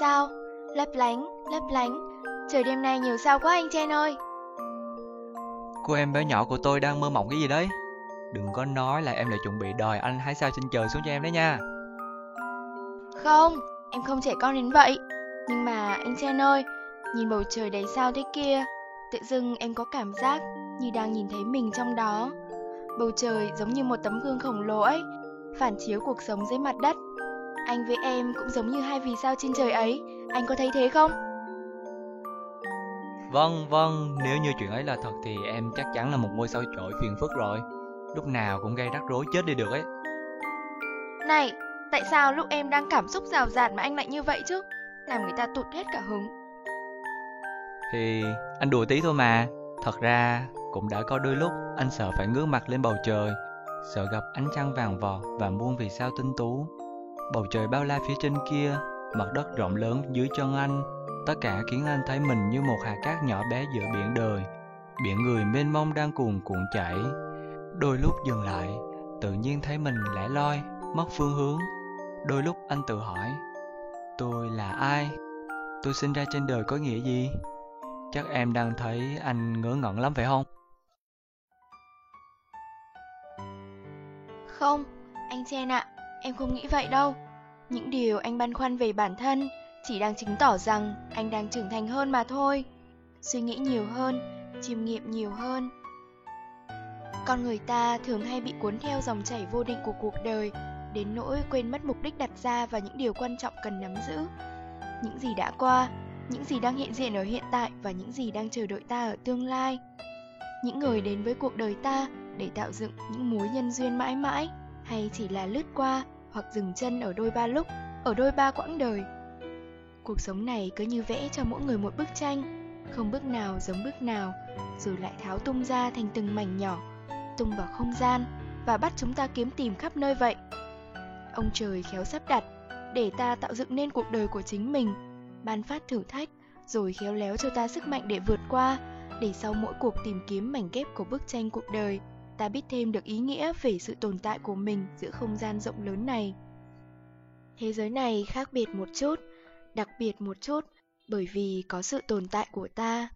Sao? Lấp lánh lấp lánh. Trời đêm nay nhiều sao quá anh Chen ơi. Cô em bé nhỏ của tôi đang mơ mộng cái gì đấy? Đừng có nói là em lại chuẩn bị đòi anh hái sao trên trời xuống cho em đấy nha. Không em không trẻ con đến vậy. Nhưng mà anh Chen ơi nhìn bầu trời đầy sao thế kia tự dưng em có cảm giác như đang nhìn thấy mình trong đó. Bầu trời giống như một tấm gương khổng lồ ấy phản chiếu cuộc sống dưới mặt đất anh với em cũng giống như hai vì sao trên trời ấy. Anh có thấy thế không? Vâng vâng. Nếu như chuyện ấy là thật thì em chắc chắn là một ngôi sao chổi phiền phức rồi. Lúc nào cũng gây rắc rối chết đi được ấy. Này tại sao lúc em đang cảm xúc rào rạt mà anh lại như vậy chứ? Làm người ta tụt hết cả hứng. Thì anh đùa tí thôi mà. Thật ra cũng đã có đôi lúc anh sợ phải ngước mặt lên bầu trời Sợ gặp ánh trăng vàng vọt và muôn vì sao tinh tú Bầu trời bao la phía trên kia Mặt đất rộng lớn dưới chân anh Tất cả khiến anh thấy mình như một hạt cát nhỏ bé giữa biển đời Biển người mênh mông đang cuồn cuộn chảy Đôi lúc dừng lại Tự nhiên thấy mình lẻ loi Mất phương hướng Đôi lúc anh tự hỏi Tôi là ai? Tôi sinh ra trên đời có nghĩa gì? Chắc em đang thấy anh ngớ ngẩn lắm phải không? Không, anh Chen ạ, em không nghĩ vậy đâu. Những điều anh băn khoăn về bản thân chỉ đang chứng tỏ rằng anh đang trưởng thành hơn mà thôi. Suy nghĩ nhiều hơn, chiêm nghiệm nhiều hơn. Con người ta thường hay bị cuốn theo dòng chảy vô định của cuộc đời, đến nỗi quên mất mục đích đặt ra và những điều quan trọng cần nắm giữ. Những gì đã qua, những gì đang hiện diện ở hiện tại và những gì đang chờ đợi ta ở tương lai. Những người đến với cuộc đời ta để tạo dựng những mối nhân duyên mãi mãi hay chỉ là lướt qua hoặc dừng chân ở đôi ba lúc, ở đôi ba quãng đời. Cuộc sống này cứ như vẽ cho mỗi người một bức tranh, không bước nào giống bước nào, rồi lại tháo tung ra thành từng mảnh nhỏ, tung vào không gian và bắt chúng ta kiếm tìm khắp nơi vậy. Ông trời khéo sắp đặt để ta tạo dựng nên cuộc đời của chính mình, ban phát thử thách, rồi khéo léo cho ta sức mạnh để vượt qua, để sau mỗi cuộc tìm kiếm mảnh ghép của bức tranh cuộc đời, ta biết thêm được ý nghĩa về sự tồn tại của mình giữa không gian rộng lớn này. Thế giới này khác biệt một chút, đặc biệt một chút bởi vì có sự tồn tại của ta.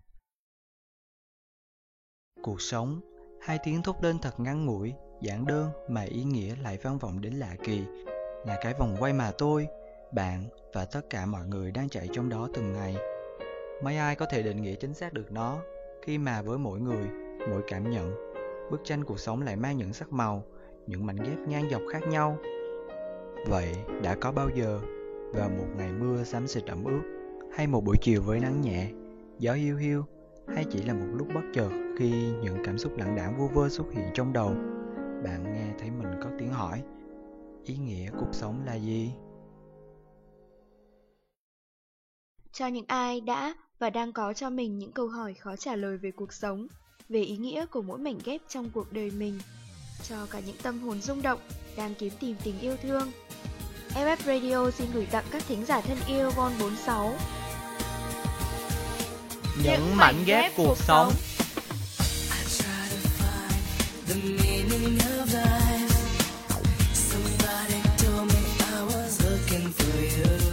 Cuộc sống, hai tiếng thốt lên thật ngắn ngủi, giản đơn mà ý nghĩa lại vang vọng đến lạ kỳ, là cái vòng quay mà tôi, bạn và tất cả mọi người đang chạy trong đó từng ngày. Mấy ai có thể định nghĩa chính xác được nó, khi mà với mỗi người, mỗi cảm nhận, bức tranh cuộc sống lại mang những sắc màu, những mảnh ghép ngang dọc khác nhau. Vậy đã có bao giờ vào một ngày mưa xám xịt ẩm ướt, hay một buổi chiều với nắng nhẹ, gió hiu hiu, hay chỉ là một lúc bất chợt khi những cảm xúc lãng đãng vô vơ xuất hiện trong đầu, bạn nghe thấy mình có tiếng hỏi, ý nghĩa cuộc sống là gì? Cho những ai đã và đang có cho mình những câu hỏi khó trả lời về cuộc sống, về ý nghĩa của mỗi mảnh ghép trong cuộc đời mình, cho cả những tâm hồn rung động đang kiếm tìm tình yêu thương. FF Radio xin gửi tặng các thính giả thân yêu Von 46. Những mảnh ghép cuộc sống. Somebody told me I was looking for you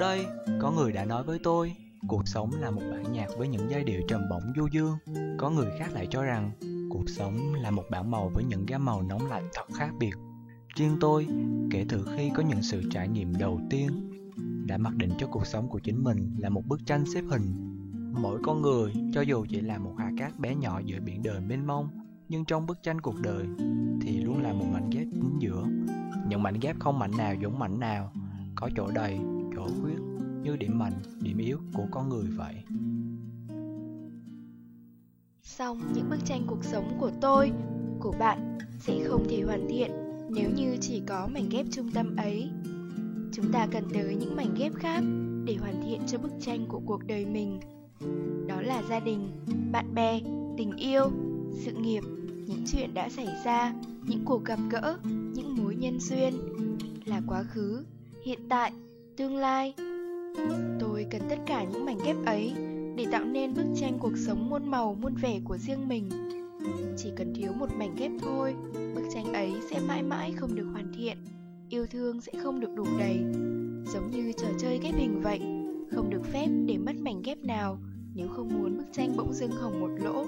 đây, có người đã nói với tôi, cuộc sống là một bản nhạc với những giai điệu trầm bổng du dương. Có người khác lại cho rằng, cuộc sống là một bảng màu với những gam màu nóng lạnh thật khác biệt. Riêng tôi, kể từ khi có những sự trải nghiệm đầu tiên, đã mặc định cho cuộc sống của chính mình là một bức tranh xếp hình. Mỗi con người, cho dù chỉ là một hạt cát bé nhỏ giữa biển đời mênh mông, nhưng trong bức tranh cuộc đời thì luôn là một mảnh ghép chính giữa. Những mảnh ghép không mảnh nào giống mảnh nào, có chỗ đầy, lỗ khuyết như điểm mạnh, điểm yếu của con người vậy. Xong những bức tranh cuộc sống của tôi, của bạn sẽ không thể hoàn thiện nếu như chỉ có mảnh ghép trung tâm ấy. Chúng ta cần tới những mảnh ghép khác để hoàn thiện cho bức tranh của cuộc đời mình. Đó là gia đình, bạn bè, tình yêu, sự nghiệp, những chuyện đã xảy ra, những cuộc gặp gỡ, những mối nhân duyên, là quá khứ, hiện tại tương lai. Tôi cần tất cả những mảnh ghép ấy để tạo nên bức tranh cuộc sống muôn màu, muôn vẻ của riêng mình. Chỉ cần thiếu một mảnh ghép thôi, bức tranh ấy sẽ mãi mãi không được hoàn thiện, yêu thương sẽ không được đủ đầy. Giống như trò chơi ghép hình vậy, không được phép để mất mảnh ghép nào nếu không muốn bức tranh bỗng dưng hỏng một lỗ.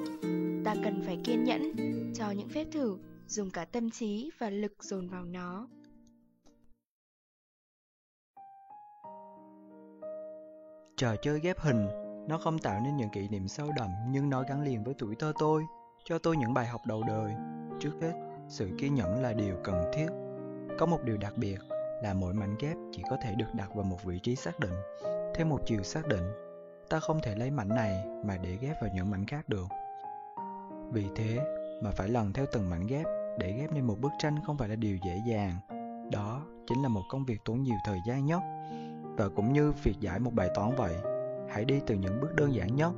Ta cần phải kiên nhẫn cho những phép thử, dùng cả tâm trí và lực dồn vào nó. Trò chơi ghép hình, nó không tạo nên những kỷ niệm sâu đậm nhưng nó gắn liền với tuổi thơ tôi, cho tôi những bài học đầu đời. Trước hết, sự kiên nhẫn là điều cần thiết. Có một điều đặc biệt là mỗi mảnh ghép chỉ có thể được đặt vào một vị trí xác định, theo một chiều xác định. Ta không thể lấy mảnh này mà để ghép vào những mảnh khác được. Vì thế mà phải lần theo từng mảnh ghép để ghép nên một bức tranh không phải là điều dễ dàng. Đó chính là một công việc tốn nhiều thời gian nhất và cũng như việc giải một bài toán vậy, hãy đi từ những bước đơn giản nhất,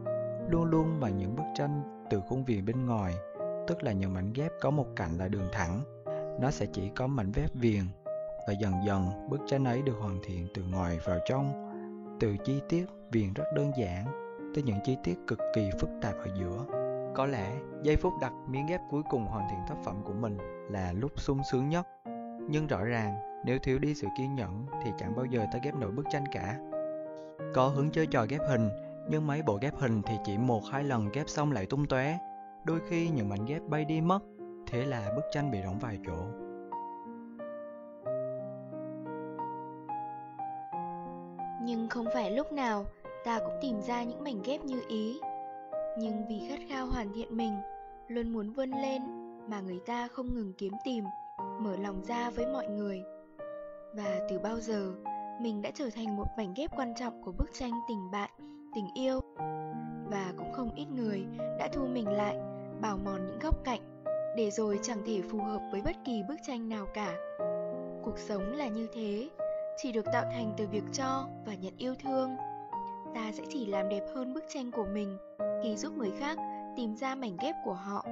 luôn luôn bằng những bức tranh từ khuôn viền bên ngoài, tức là những mảnh ghép có một cạnh là đường thẳng. Nó sẽ chỉ có mảnh ghép viền và dần dần bức tranh ấy được hoàn thiện từ ngoài vào trong, từ chi tiết viền rất đơn giản tới những chi tiết cực kỳ phức tạp ở giữa. Có lẽ giây phút đặt miếng ghép cuối cùng hoàn thiện tác phẩm của mình là lúc sung sướng nhất. Nhưng rõ ràng, nếu thiếu đi sự kiên nhẫn thì chẳng bao giờ ta ghép nổi bức tranh cả. Có hứng chơi trò ghép hình, nhưng mấy bộ ghép hình thì chỉ một hai lần ghép xong lại tung tóe. Đôi khi những mảnh ghép bay đi mất, thế là bức tranh bị rỗng vài chỗ. Nhưng không phải lúc nào ta cũng tìm ra những mảnh ghép như ý. Nhưng vì khát khao hoàn thiện mình, luôn muốn vươn lên mà người ta không ngừng kiếm tìm, mở lòng ra với mọi người. Và từ bao giờ, mình đã trở thành một mảnh ghép quan trọng của bức tranh tình bạn, tình yêu. Và cũng không ít người đã thu mình lại, bào mòn những góc cạnh, để rồi chẳng thể phù hợp với bất kỳ bức tranh nào cả. Cuộc sống là như thế, chỉ được tạo thành từ việc cho và nhận yêu thương. Ta sẽ chỉ làm đẹp hơn bức tranh của mình khi giúp người khác tìm ra mảnh ghép của họ.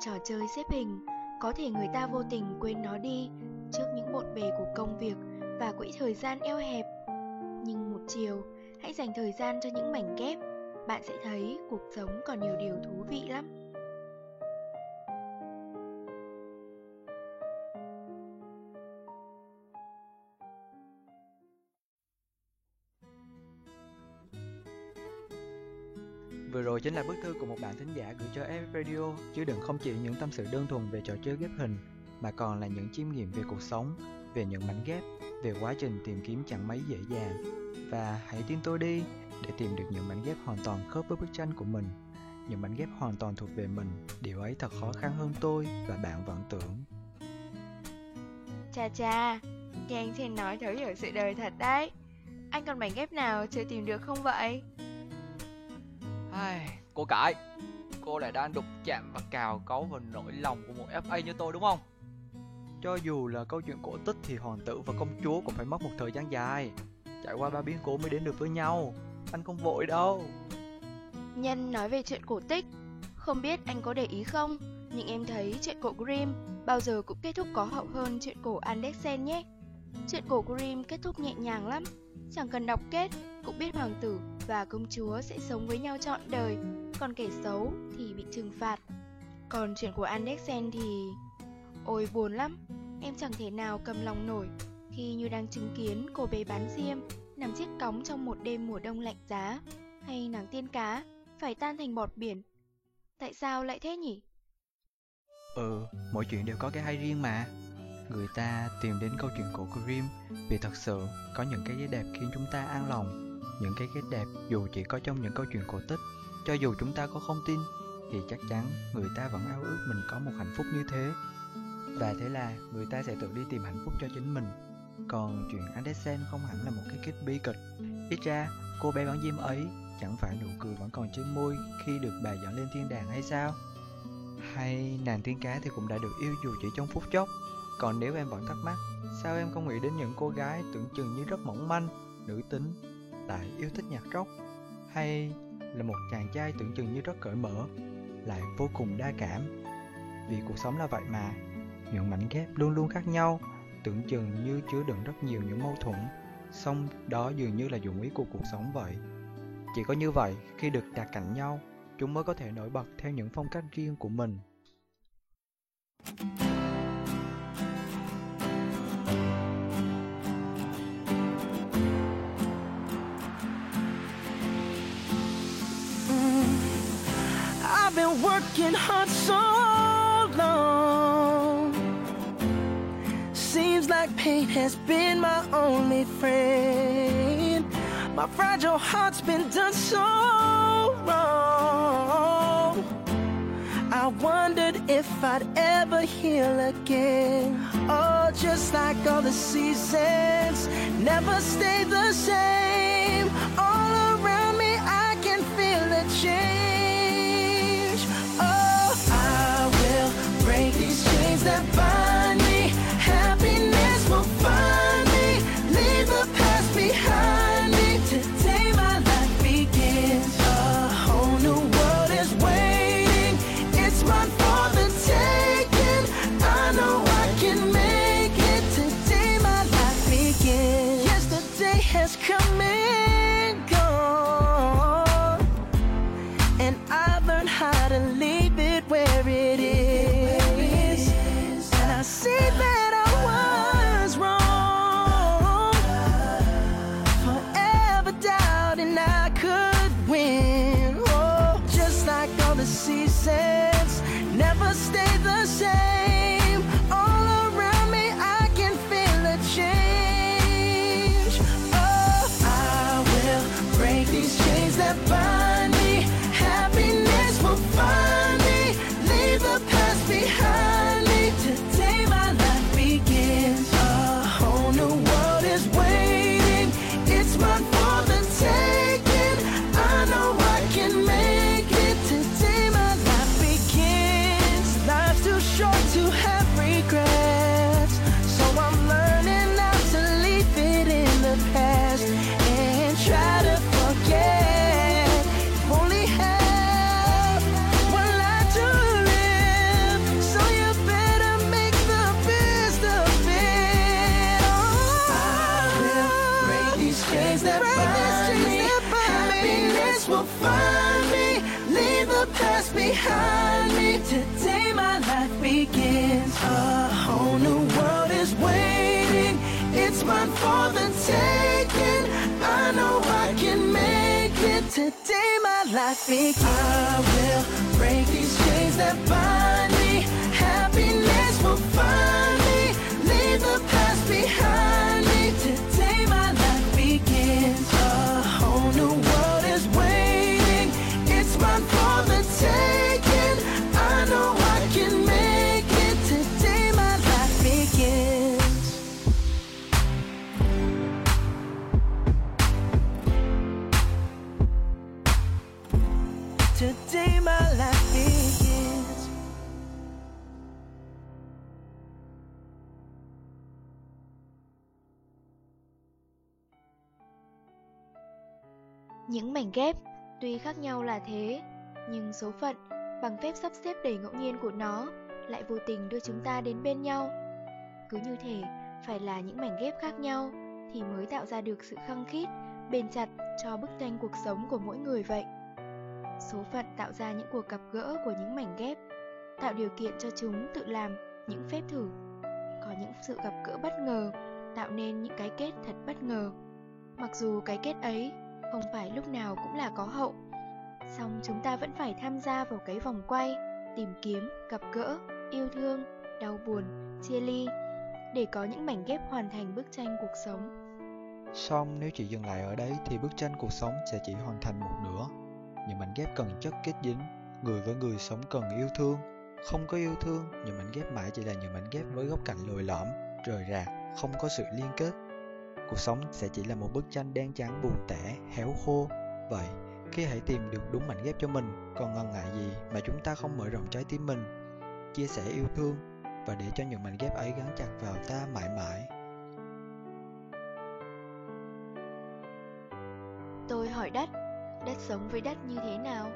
Trò chơi xếp hình, có thể người ta vô tình quên nó đi trước những bộn bề của công việc và quỹ thời gian eo hẹp. Nhưng một chiều, hãy dành thời gian cho những mảnh ghép, bạn sẽ thấy cuộc sống còn nhiều điều thú vị lắm. Rồi chính là bức thư của một bạn thính giả gửi cho Em Radio, Chứ đừng không chỉ những tâm sự đơn thuần về trò chơi ghép hình, mà còn là những chiêm nghiệm về cuộc sống, về những mảnh ghép, về quá trình tìm kiếm chẳng mấy dễ dàng. Và hãy tin tôi đi, để tìm được những mảnh ghép hoàn toàn khớp với bức tranh của mình. Những mảnh ghép hoàn toàn thuộc về mình, điều ấy thật khó khăn hơn tôi và bạn vẫn tưởng. Cha cha, nghe thì nói thử hiểu sự đời thật đấy. Anh còn mảnh ghép nào chưa tìm được không vậy? Ai, cô cải Cô lại đang đụng chạm và cào cấu vào nỗi lòng của một FA như tôi đúng không? Cho dù là câu chuyện cổ tích thì hoàng tử và công chúa cũng phải mất một thời gian dài. Trải qua ba biến cố mới đến được với nhau. Anh không vội đâu. Nhân nói về chuyện cổ tích. Không biết anh có để ý không? Nhưng em thấy chuyện cổ Grimm Bao giờ cũng kết thúc có hậu hơn chuyện cổ Andersen nhé. Chuyện cổ Grimm kết thúc nhẹ nhàng lắm. Chẳng cần đọc kết Cũng biết hoàng tử và công chúa sẽ sống với nhau trọn đời Còn kẻ xấu thì bị trừng phạt. Còn chuyện của Andersen thì... Ôi buồn lắm Em chẳng thể nào cầm lòng nổi Khi như đang chứng kiến cô bé bán diêm Nằm chiếc cóng trong một đêm mùa đông lạnh giá Hay nàng tiên cá Phải tan thành bọt biển. Tại sao lại thế nhỉ? Ừ, mọi chuyện đều có cái hay riêng mà. Người ta tìm đến câu chuyện của Grimm Vì thật sự có những cái ghế đẹp khiến chúng ta an lòng. Những cái kết đẹp dù chỉ có trong những câu chuyện cổ tích. Cho dù chúng ta có không tin, Thì chắc chắn người ta vẫn ao ước mình có một hạnh phúc như thế. Và thế là người ta sẽ tự đi tìm hạnh phúc cho chính mình. Còn chuyện Andersen không hẳn là một cái kết bi kịch. Ít ra, cô bé bán diêm ấy chẳng phải nụ cười vẫn còn trên môi khi được bà dẫn lên thiên đàng hay sao? Hay nàng tiên cá thì cũng đã được yêu dù chỉ trong phút chốc. Còn nếu em vẫn thắc mắc, sao em không nghĩ đến những cô gái tưởng chừng như rất mỏng manh, nữ tính lại yêu thích nhạc rock hay là một chàng trai tưởng chừng như rất cởi mở, lại vô cùng đa cảm. Vì cuộc sống là vậy mà những mảnh ghép luôn luôn khác nhau, tưởng chừng như chứa đựng rất nhiều những mâu thuẫn, song đó dường như là dụng ý của cuộc sống vậy. Chỉ có như vậy, khi được đặt cạnh nhau, chúng mới có thể nổi bật theo những phong cách riêng của mình. thank you working hard so long. Seems like pain has been my only friend. My fragile heart's been done so wrong. I wondered if I'd ever heal again. Oh, just like all the seasons, never stay the same. Today my life begins. A whole new world is waiting. It's mine for the taking. I know I can make it. Today my life begins. I will break these chains that bind Những mảnh ghép tuy khác nhau là thế, nhưng số phận bằng phép sắp xếp đầy ngẫu nhiên của nó lại vô tình đưa chúng ta đến bên nhau. Cứ như thể phải là những mảnh ghép khác nhau thì mới tạo ra được sự khăng khít, bền chặt cho bức tranh cuộc sống của mỗi người vậy. Số phận tạo ra những cuộc gặp gỡ của những mảnh ghép, tạo điều kiện cho chúng tự làm những phép thử. Có những sự gặp gỡ bất ngờ, tạo nên những cái kết thật bất ngờ. Mặc dù cái kết ấy không phải lúc nào cũng là có hậu, song chúng ta vẫn phải tham gia vào cái vòng quay, tìm kiếm, gặp gỡ, yêu thương, đau buồn, chia ly để có những mảnh ghép hoàn thành bức tranh cuộc sống. Song nếu chỉ dừng lại ở đấy thì bức tranh cuộc sống sẽ chỉ hoàn thành một nửa. Những mảnh ghép cần chất kết dính, người với người sống cần yêu thương. Không có yêu thương, những mảnh ghép mãi chỉ là những mảnh ghép với góc cạnh lồi lõm, rời rạc, không có sự liên kết. Cuộc sống sẽ chỉ là một bức tranh đen trắng buồn tẻ, héo khô. Vậy, khi hãy tìm được đúng mảnh ghép cho mình, còn ngần ngại gì mà chúng ta không mở rộng trái tim mình, chia sẻ yêu thương và để cho những mảnh ghép ấy gắn chặt vào ta mãi mãi. Tôi hỏi đất, đất sống với đất như thế nào?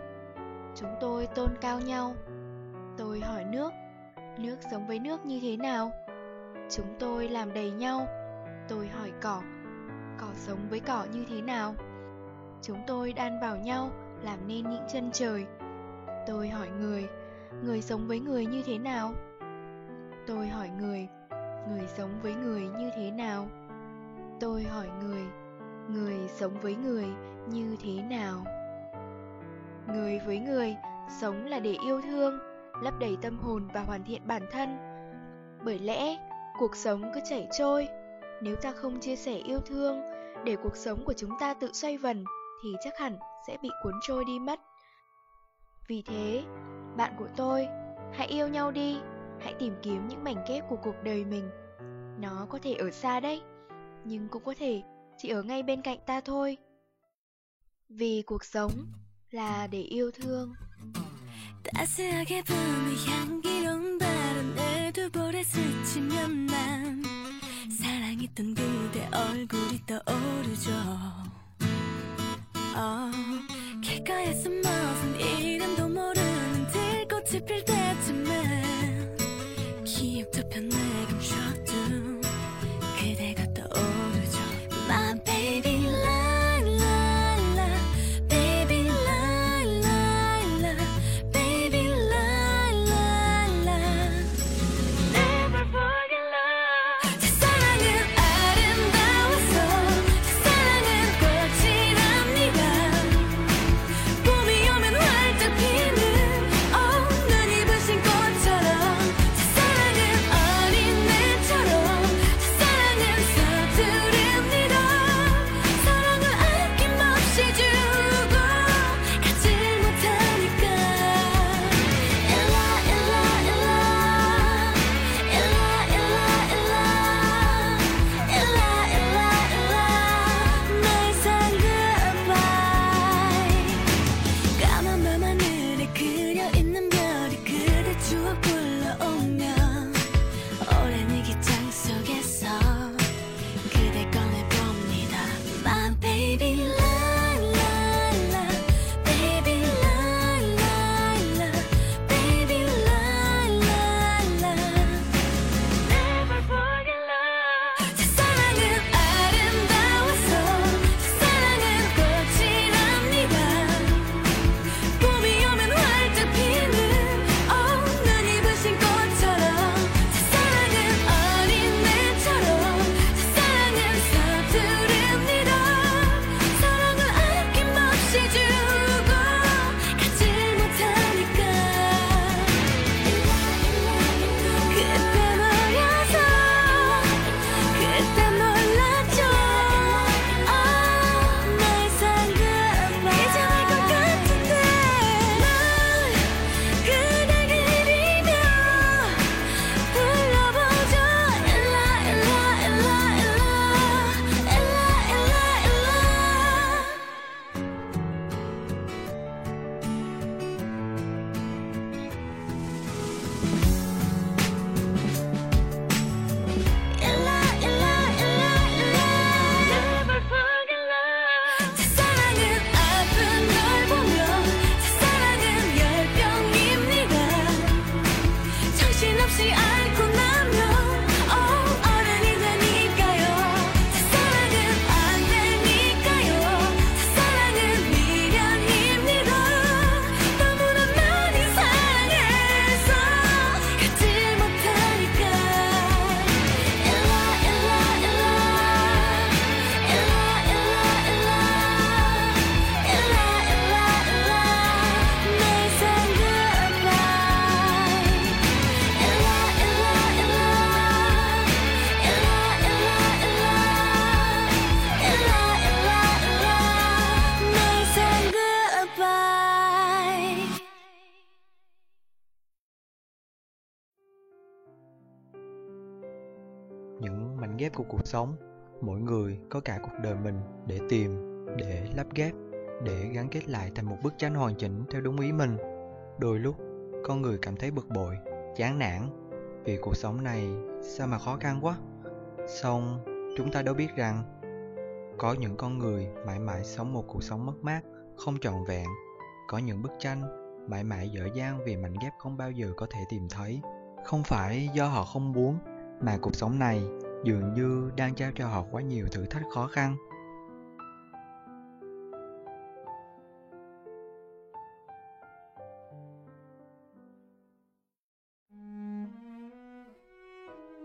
Chúng tôi tôn cao nhau. Tôi hỏi nước, nước sống với nước như thế nào? Chúng tôi làm đầy nhau. Tôi hỏi cỏ, cỏ sống với cỏ như thế nào? Chúng tôi đan vào nhau, làm nên những chân trời. Tôi hỏi người, người sống với người như thế nào? Tôi hỏi người, người sống với người như thế nào? Tôi hỏi người, người sống với người như thế nào? Người với người, sống là để yêu thương, lấp đầy tâm hồn và hoàn thiện bản thân. Bởi lẽ, cuộc sống cứ chảy trôi, nếu ta không chia sẻ yêu thương, để cuộc sống của chúng ta tự xoay vần, thì chắc hẳn sẽ bị cuốn trôi đi mất. Vì thế, bạn của tôi, hãy yêu nhau đi, hãy tìm kiếm những mảnh ghép của cuộc đời mình. Nó có thể ở xa đấy, nhưng cũng có thể chỉ ở ngay bên cạnh ta thôi. Vì cuộc sống là để yêu thương. 따스하게 부는 향기로운 바람에 두 볼에 스치면 난 사랑했던 그대 얼굴이 떠오르죠. 어, 길가에 숨어선 이름도 모르는 들꽃이 필 của cuộc sống. Mỗi người có cả cuộc đời mình để tìm, để lắp ghép, để gắn kết lại thành một bức tranh hoàn chỉnh theo đúng ý mình. Đôi lúc, con người cảm thấy bực bội, chán nản. Vì cuộc sống này, sao mà khó khăn quá? Song chúng ta đâu biết rằng, có những con người mãi mãi sống một cuộc sống mất mát, không trọn vẹn. Có những bức tranh mãi mãi dở dang vì mảnh ghép không bao giờ có thể tìm thấy. Không phải do họ không muốn, mà cuộc sống này dường như đang trao cho họ quá nhiều thử thách khó khăn.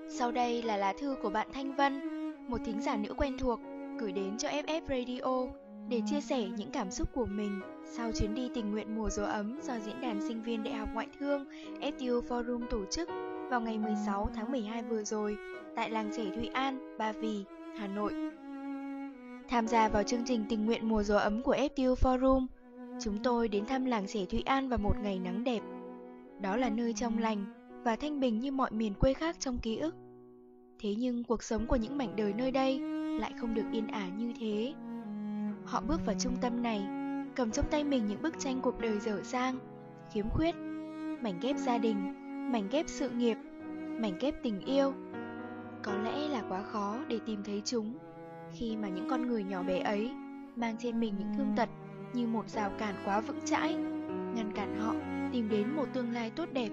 Sau đây là lá thư của bạn Thanh Vân, một thính giả nữ quen thuộc, gửi đến cho FF Radio để chia sẻ những cảm xúc của mình sau chuyến đi tình nguyện mùa gió ấm do Diễn đàn Sinh viên Đại học Ngoại thương FTU Forum tổ chức vào ngày 16 tháng 12 vừa rồi tại làng trẻ Thụy An, Ba Vì, Hà Nội. Tham gia vào chương trình tình nguyện mùa gió ấm của FTU Forum, chúng tôi đến thăm làng trẻ Thụy An vào một ngày nắng đẹp. Đó là nơi trong lành và thanh bình như mọi miền quê khác trong ký ức. Thế nhưng cuộc sống của những mảnh đời nơi đây lại không được yên ả như thế. Họ bước vào trung tâm này, cầm trong tay mình những bức tranh cuộc đời dở dang, khiếm khuyết, mảnh ghép gia đình, mảnh ghép sự nghiệp, mảnh ghép tình yêu. Có lẽ là quá khó để tìm thấy chúng khi mà những con người nhỏ bé ấy mang trên mình những thương tật như một rào cản quá vững chãi, ngăn cản họ tìm đến một tương lai tốt đẹp.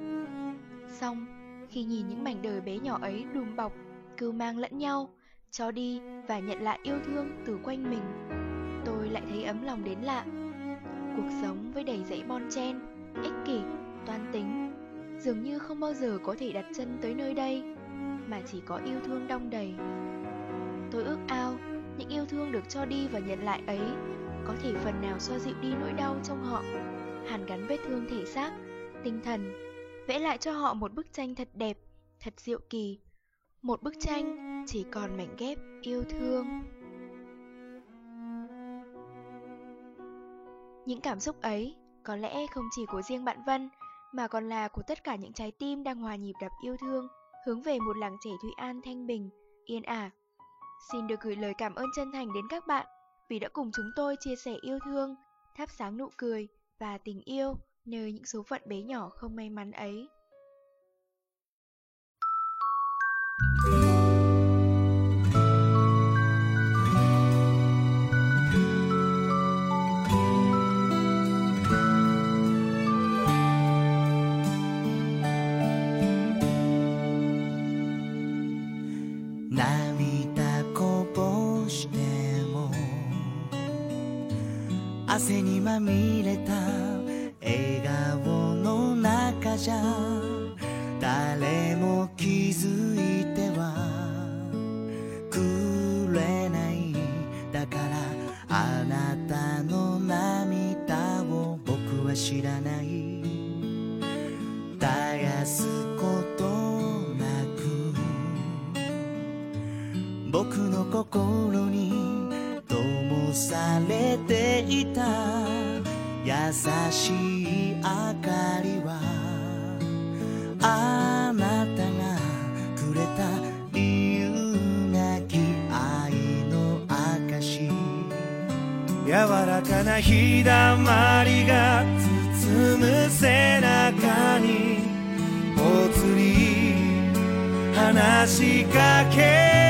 Xong, khi nhìn những mảnh đời bé nhỏ ấy đùm bọc, cưu mang lẫn nhau, cho đi và nhận lại yêu thương từ quanh mình, tôi lại thấy ấm lòng đến lạ. Cuộc sống với đầy dãy bon chen, ích kỷ, toan tính, dường như không bao giờ có thể đặt chân tới nơi đây, mà chỉ có yêu thương đong đầy. Tôi ước ao những yêu thương được cho đi và nhận lại ấy có thể phần nào xoa dịu đi nỗi đau trong họ, hàn gắn vết thương thể xác, tinh thần, vẽ lại cho họ một bức tranh thật đẹp, thật diệu kỳ. Một bức tranh chỉ còn mảnh ghép yêu thương. Những cảm xúc ấy có lẽ không chỉ của riêng bạn Vân mà còn là của tất cả những trái tim đang hòa nhịp đập yêu thương hướng về một làng trẻ Thụy An thanh bình, yên ả. Xin được gửi lời cảm ơn chân thành đến các bạn vì đã cùng chúng tôi chia sẻ yêu thương, thắp sáng nụ cười và tình yêu nơi những số phận bé nhỏ không may mắn ấy. あなたの涙を僕は知らない。絶やすことなく。僕の心に灯されていた。優しい明かりはあなたかな日だまりが包む背中にぽつり話しかけ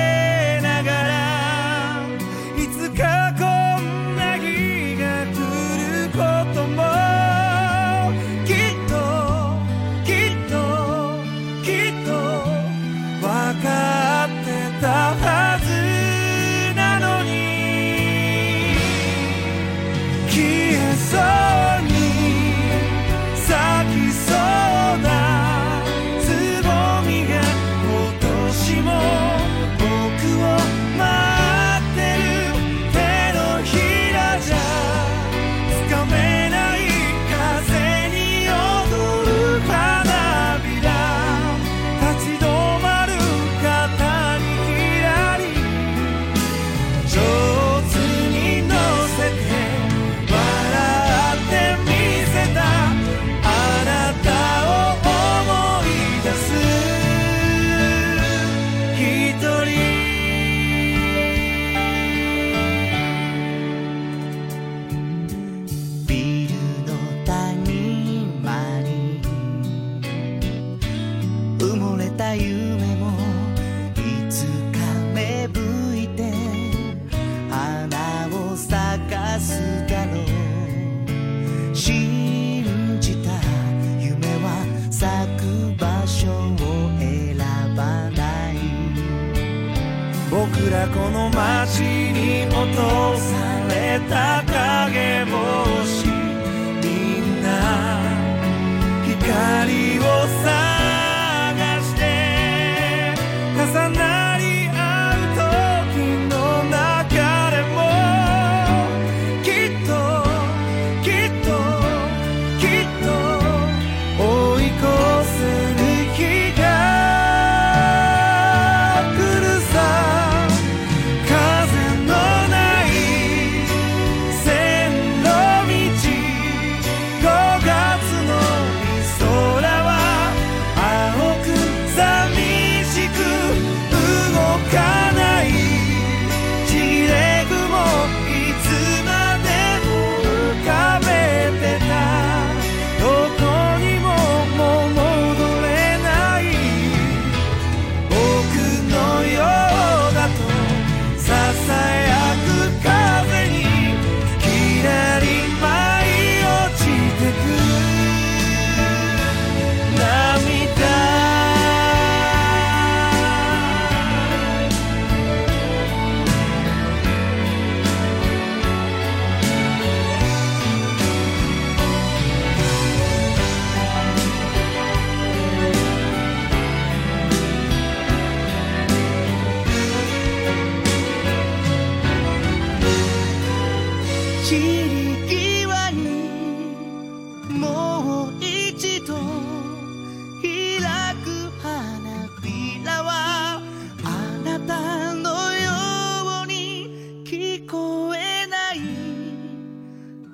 えない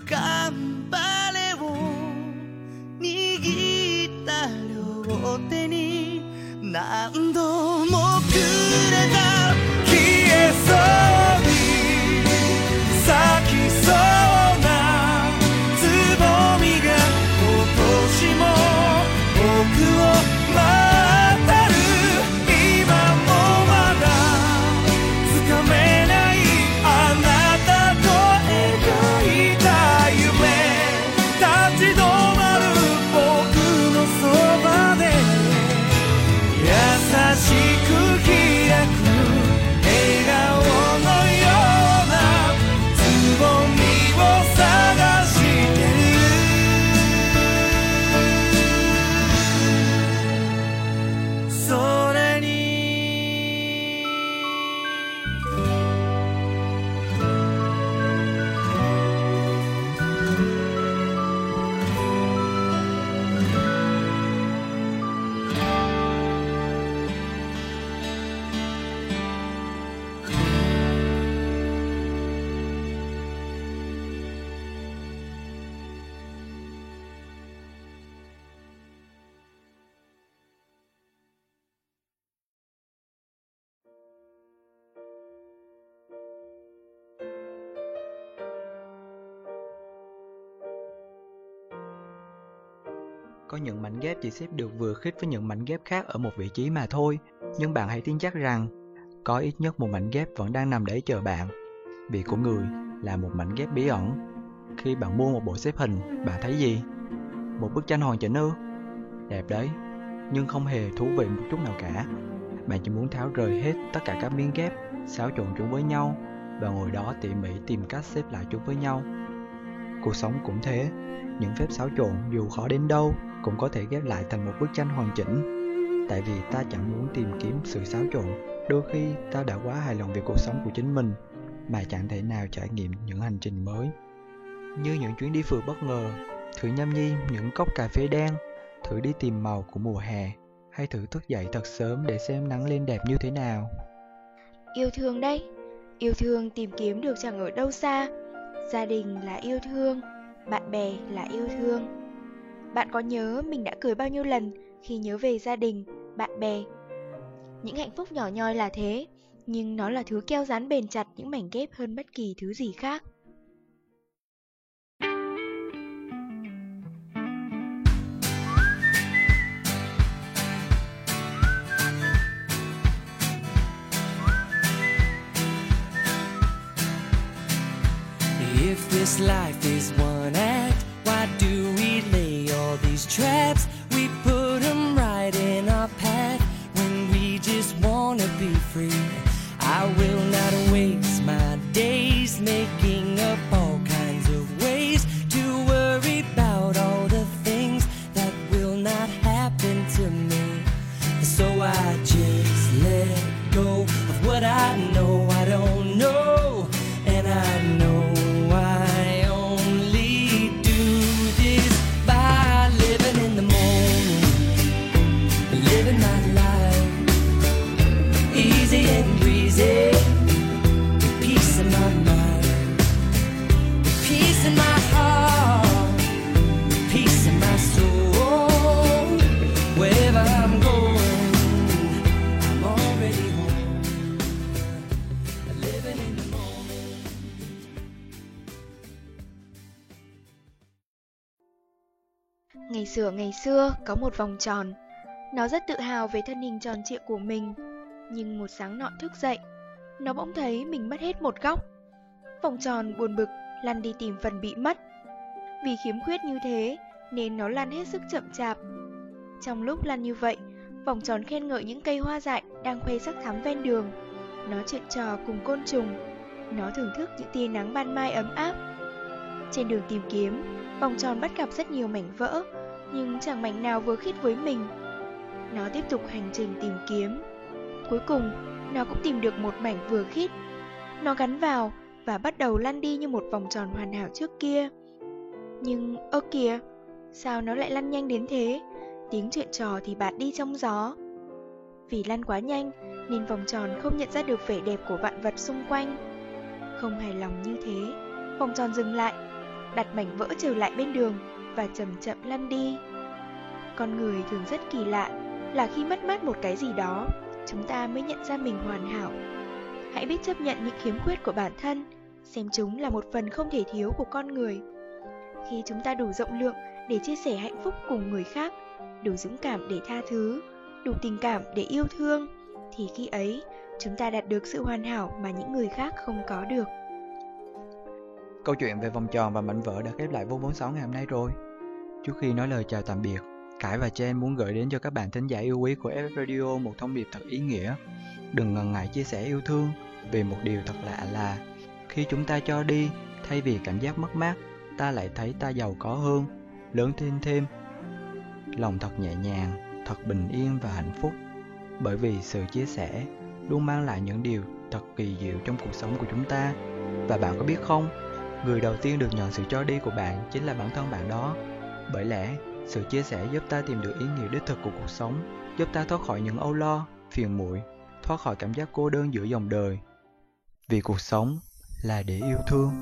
頑張れを握った両手に何 Có những mảnh ghép chỉ xếp được vừa khít với những mảnh ghép khác ở một vị trí mà thôi. Nhưng bạn hãy tin chắc rằng có ít nhất một mảnh ghép vẫn đang nằm đấy chờ bạn. Vị của người là một mảnh ghép bí ẩn. Khi bạn mua một bộ xếp hình, bạn thấy gì? Một bức tranh hoàn chỉnh ư? Đẹp đấy, nhưng không hề thú vị một chút nào cả. Bạn chỉ muốn tháo rời hết tất cả các miếng ghép, xáo trộn chúng với nhau và ngồi đó tỉ mỉ tìm cách xếp lại chúng với nhau. Cuộc sống cũng thế, những phép xáo trộn dù khó đến đâu cũng có thể ghép lại thành một bức tranh hoàn chỉnh. Tại vì ta chẳng muốn tìm kiếm sự xáo trộn, đôi khi ta đã quá hài lòng về cuộc sống của chính mình mà chẳng thể nào trải nghiệm những hành trình mới. Như những chuyến đi phượt bất ngờ, thử nhâm nhi những cốc cà phê đen, thử đi tìm màu của mùa hè, hay thử thức dậy thật sớm để xem nắng lên đẹp như thế nào. Yêu thương đấy, yêu thương tìm kiếm được chẳng ở đâu xa. Gia đình là yêu thương, bạn bè là yêu thương. Bạn có nhớ mình đã cười bao nhiêu lần khi nhớ về gia đình, bạn bè? Những hạnh phúc nhỏ nhoi là thế, nhưng nó là thứ keo dán bền chặt những mảnh ghép hơn bất kỳ thứ gì khác. Ngày xưa ngày xưa có một vòng tròn. Nó rất tự hào về thân hình tròn trịa của mình. Nhưng một sáng nọ thức dậy, nó bỗng thấy mình mất hết một góc. Vòng tròn buồn bực lăn đi tìm phần bị mất. Vì khiếm khuyết như thế nên nó lăn hết sức chậm chạp. Trong lúc lăn như vậy, vòng tròn khen ngợi những cây hoa dại đang khoe sắc thắm ven đường. Nó chuyện trò cùng côn trùng. Nó thưởng thức những tia nắng ban mai ấm áp. Trên đường tìm kiếm, vòng tròn bắt gặp rất nhiều mảnh vỡ, nhưng chẳng mảnh nào vừa khít với mình. Nó tiếp tục hành trình tìm kiếm. Cuối cùng, nó cũng tìm được một mảnh vừa khít. Nó gắn vào và bắt đầu lăn đi như một vòng tròn hoàn hảo trước kia. Nhưng, ơ kìa, sao nó lại lăn nhanh đến thế? Tiếng chuyện trò thì bạt đi trong gió. Vì lăn quá nhanh nên vòng tròn không nhận ra được vẻ đẹp của vạn vật xung quanh. Không hài lòng như thế, vòng tròn dừng lại, đặt mảnh vỡ trở lại bên đường và chậm chậm lăn đi. Con người thường rất kỳ lạ là khi mất mát một cái gì đó, chúng ta mới nhận ra mình hoàn hảo. Hãy biết chấp nhận những khiếm khuyết của bản thân, xem chúng là một phần không thể thiếu của con người. Khi chúng ta đủ rộng lượng để chia sẻ hạnh phúc cùng người khác, đủ dũng cảm để tha thứ, đủ tình cảm để yêu thương, thì khi ấy chúng ta đạt được sự hoàn hảo mà những người khác không có được. Câu chuyện về vòng tròn và mảnh vỡ đã khép lại vô 46 ngày hôm nay rồi. Trước khi nói lời chào tạm biệt, Cải và Chen muốn gửi đến cho các bạn thính giả yêu quý của FF Radio một thông điệp thật ý nghĩa. Đừng ngần ngại chia sẻ yêu thương, vì một điều thật lạ là khi chúng ta cho đi, thay vì cảm giác mất mát, ta lại thấy ta giàu có hơn, lớn thêm thêm. Lòng thật nhẹ nhàng, thật bình yên và hạnh phúc. Bởi vì sự chia sẻ luôn mang lại những điều thật kỳ diệu trong cuộc sống của chúng ta. Và bạn có biết không, người đầu tiên được nhận sự cho đi của bạn chính là bản thân bạn đó. Bởi lẽ, sự chia sẻ giúp ta tìm được ý nghĩa đích thực của cuộc sống, giúp ta thoát khỏi những âu lo, phiền muội, thoát khỏi cảm giác cô đơn giữa dòng đời. Vì cuộc sống là để yêu thương.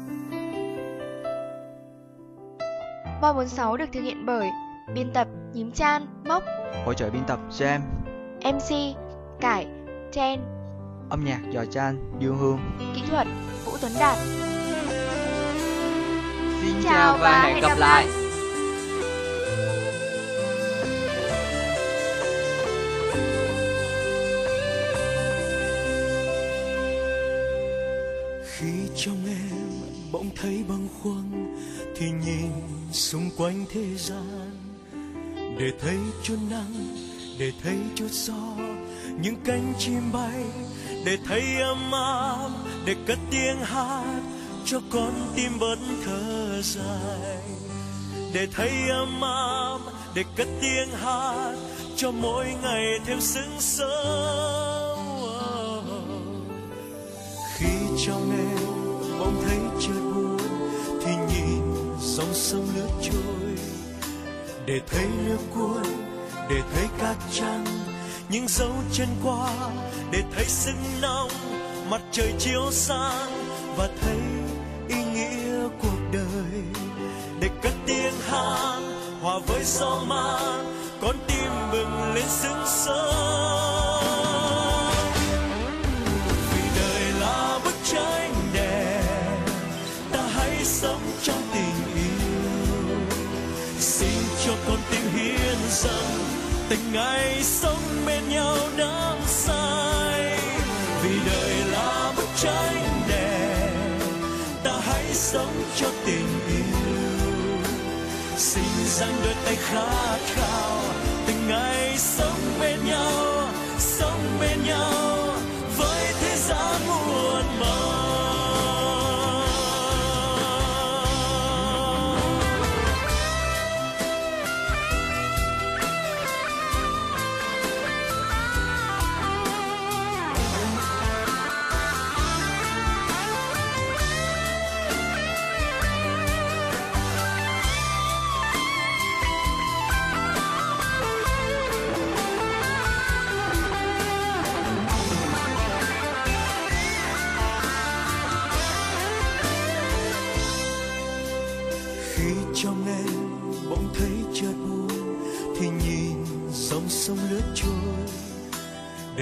Voi 46 được thực hiện bởi biên tập Nhím Chan, Mốc, Hỗ trợ biên tập Jam, MC Cải, Chen, âm nhạc Giò Chan, Dương Hương. kỹ thuật Vũ Tuấn Đạt. Xin chào và hẹn gặp lại. Khi trong em bỗng thấy bâng khuâng thì nhìn xung quanh thế gian để thấy chút nắng, để thấy chút gió, những cánh chim bay để thấy ấm áp, để cất tiếng hát cho con tim vẫn thở dài. Để thấy ấm áp, để cất tiếng hát cho mỗi ngày thêm sững sớm. Khi trong em bỗng thấy chợt buồn thì nhìn dòng sông lướt trôi. Để thấy nước cuốn để thấy cát trắng những dấu chân qua. Để thấy sương nóng mặt trời chiếu sáng và thấy hòa với gió ma, con tim bừng lên sững sớm vì đời là bức tranh đẹp, ta hãy sống trong tình yêu. Xin cho con tim hiến dâng, tình ngày sống bên nhau đắm say. Vì đời là bức tranh đẹp, ta hãy sống cho tình yêu. Xin dang đôi tay khát khao từng ngày sống bên nhau sống bên nhau.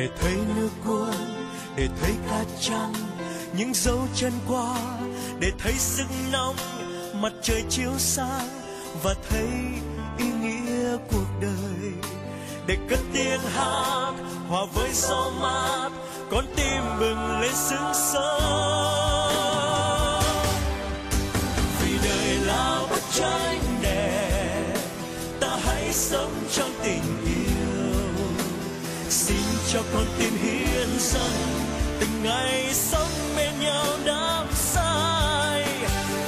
Để thấy nước cuốn, để thấy cát trắng, những dấu chân qua. Để thấy sức nóng, mặt trời chiếu sáng và thấy ý nghĩa cuộc đời. Để cất tiếng hát, hòa với gió mát, con tim bừng lên sương sớm. Vì đời là bức tranh đẹp, ta hãy sống trong tình yêu cho con tim hiến dâng từng ngày sống bên nhau đắm say.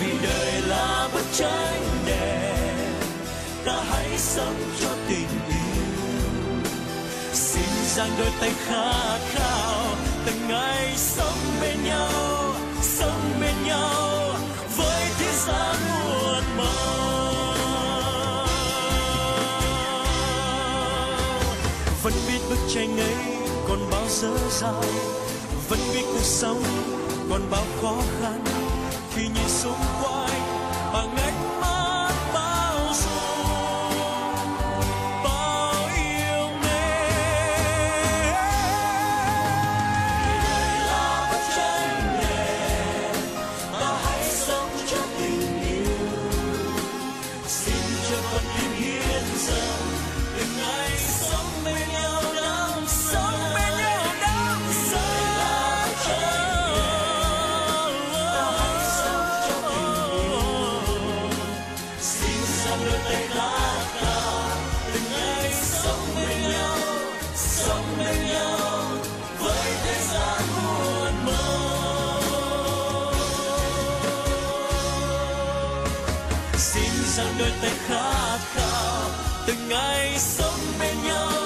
Vì đời là bức tranh đẹp, ta hãy sống cho tình yêu. Xin dang đôi tay khát khao, từng ngày sống bên nhau, sống bên nhau với thế gian muôn màu vẫn biết bức tranh ấy dở dào vẫn biết cuộc sống còn bao khó khăn. Khi nhìn xung quanh xin đôi tay khát khao từng ngày sống bên nhau?